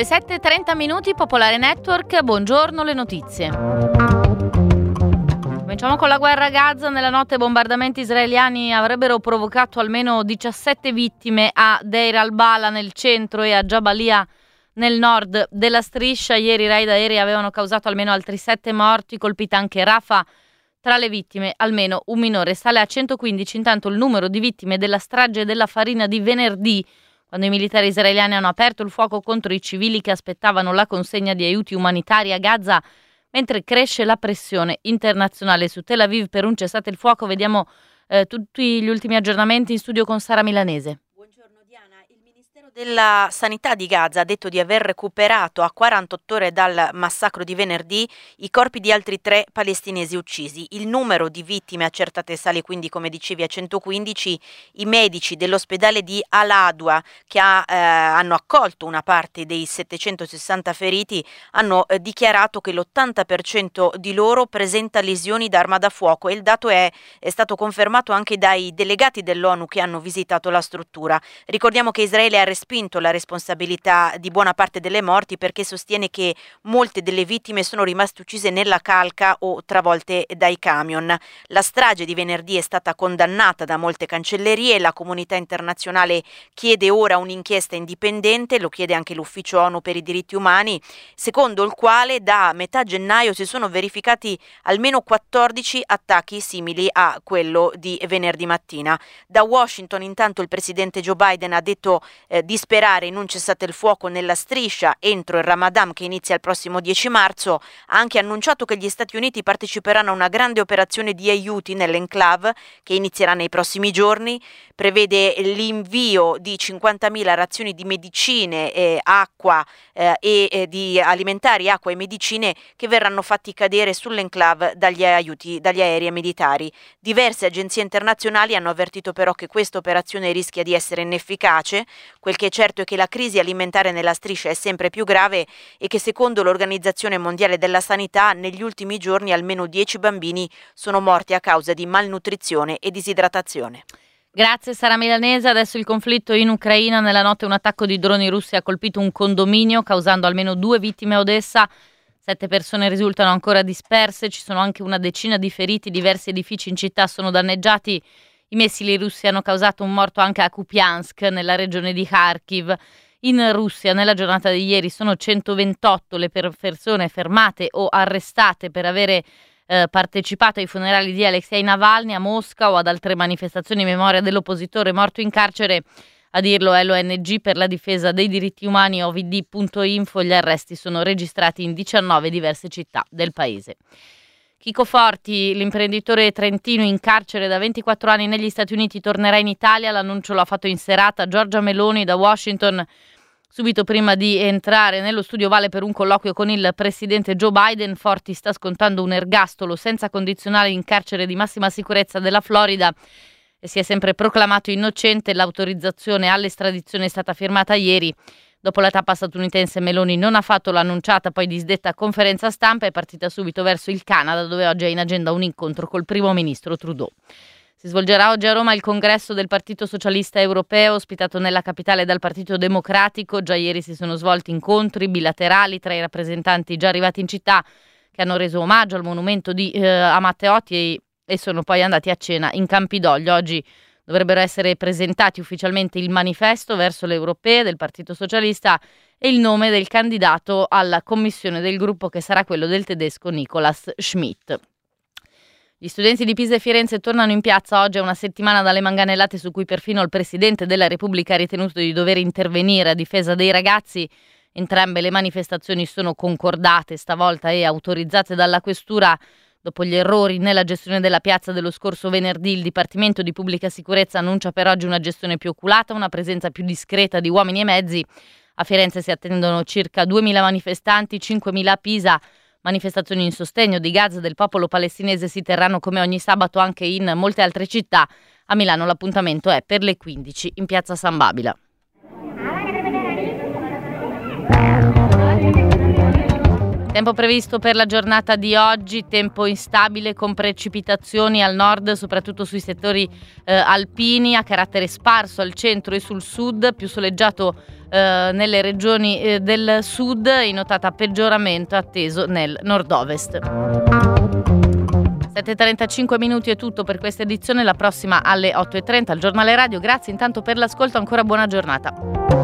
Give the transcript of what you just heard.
le 7.30 minuti, Popolare Network, buongiorno le notizie. Cominciamo con la guerra a Gaza. Nella notte bombardamenti israeliani avrebbero provocato almeno 17 vittime a Deir al-Bala nel centro e a Jabalia nel nord della striscia. Ieri raid aerei avevano causato almeno altri 7 morti, colpita anche Rafah. Tra le vittime almeno un minore. Sale a 115 intanto il numero di vittime della strage della farina di venerdì quando i militari israeliani hanno aperto il fuoco contro i civili che aspettavano la consegna di aiuti umanitari a Gaza, mentre cresce la pressione internazionale su Tel Aviv per un cessate il fuoco, vediamo eh, tutti gli ultimi aggiornamenti in studio con Sara Milanese della Sanità di Gaza ha detto di aver recuperato a 48 ore dal massacro di venerdì i corpi di altri tre palestinesi uccisi. Il numero di vittime accertate sale quindi, come dicevi, a 115. I medici dell'ospedale di Al-Adwa, che ha, eh, hanno accolto una parte dei 760 feriti, hanno eh, dichiarato che l'80% di loro presenta lesioni d'arma da fuoco e il dato è, è stato confermato anche dai delegati dell'ONU che hanno visitato la struttura. Ricordiamo che Israele ha respinto la responsabilità di buona parte delle morti perché sostiene che molte delle vittime sono rimaste uccise nella calca o travolte dai camion. La strage di venerdì è stata condannata da molte cancellerie e la comunità internazionale chiede ora un'inchiesta indipendente, lo chiede anche l'Ufficio ONU per i diritti umani, secondo il quale da metà gennaio si sono verificati almeno 14 attacchi simili a quello di venerdì mattina. Da Washington intanto il presidente Joe Biden ha detto eh, di sperare in un cessate il fuoco nella striscia entro il Ramadan che inizia il prossimo 10 marzo, ha anche annunciato che gli Stati Uniti parteciperanno a una grande operazione di aiuti nell'enclave che inizierà nei prossimi giorni, prevede l'invio di 50.000 razioni di medicine, eh, acqua eh, e eh, di alimentari, acqua e medicine che verranno fatti cadere sull'enclave dagli aiuti dagli aerei militari. Diverse agenzie internazionali hanno avvertito però che questa operazione rischia di essere inefficace, quel è certo è che la crisi alimentare nella striscia è sempre più grave e che secondo l'Organizzazione Mondiale della Sanità negli ultimi giorni almeno 10 bambini sono morti a causa di malnutrizione e disidratazione. Grazie Sara Milanese. Adesso il conflitto in Ucraina. Nella notte un attacco di droni russi ha colpito un condominio causando almeno due vittime a Odessa. Sette persone risultano ancora disperse, ci sono anche una decina di feriti, diversi edifici in città sono danneggiati. I missili russi hanno causato un morto anche a Kupiansk, nella regione di Kharkiv. In Russia, nella giornata di ieri, sono 128 le persone fermate o arrestate per avere eh, partecipato ai funerali di Alexei Navalny a Mosca o ad altre manifestazioni in memoria dell'oppositore morto in carcere. A dirlo è l'ONG per la difesa dei diritti umani ovd.info. Gli arresti sono registrati in 19 diverse città del paese. Chico Forti, l'imprenditore trentino in carcere da 24 anni negli Stati Uniti, tornerà in Italia. L'annuncio l'ha fatto in serata Giorgia Meloni da Washington. Subito prima di entrare nello studio Vale per un colloquio con il presidente Joe Biden, Forti sta scontando un ergastolo senza condizionale in carcere di massima sicurezza della Florida e si è sempre proclamato innocente. L'autorizzazione all'estradizione è stata firmata ieri. Dopo la tappa statunitense Meloni non ha fatto l'annunciata poi disdetta conferenza stampa e è partita subito verso il Canada dove oggi è in agenda un incontro col primo ministro Trudeau. Si svolgerà oggi a Roma il congresso del Partito Socialista Europeo, ospitato nella capitale dal Partito Democratico. Già ieri si sono svolti incontri bilaterali tra i rappresentanti già arrivati in città che hanno reso omaggio al monumento di, eh, a e, e sono poi andati a cena in Campidoglio. Oggi Dovrebbero essere presentati ufficialmente il manifesto verso le europee del Partito Socialista e il nome del candidato alla commissione del gruppo che sarà quello del tedesco Nicolas Schmidt. Gli studenti di Pisa e Firenze tornano in piazza oggi a una settimana dalle manganellate su cui perfino il Presidente della Repubblica ha ritenuto di dover intervenire a difesa dei ragazzi. Entrambe le manifestazioni sono concordate stavolta e autorizzate dalla Questura Dopo gli errori nella gestione della piazza dello scorso venerdì, il Dipartimento di Pubblica Sicurezza annuncia per oggi una gestione più oculata, una presenza più discreta di uomini e mezzi. A Firenze si attendono circa 2.000 manifestanti, 5.000 a Pisa. Manifestazioni in sostegno di Gaza del popolo palestinese si terranno come ogni sabato anche in molte altre città. A Milano l'appuntamento è per le 15 in piazza San Babila. Tempo previsto per la giornata di oggi, tempo instabile con precipitazioni al nord, soprattutto sui settori eh, alpini, a carattere sparso al centro e sul sud, più soleggiato eh, nelle regioni eh, del sud, in notata peggioramento atteso nel nord-ovest. 7.35 minuti è tutto per questa edizione, la prossima alle 8.30 al giornale radio. Grazie intanto per l'ascolto, ancora buona giornata.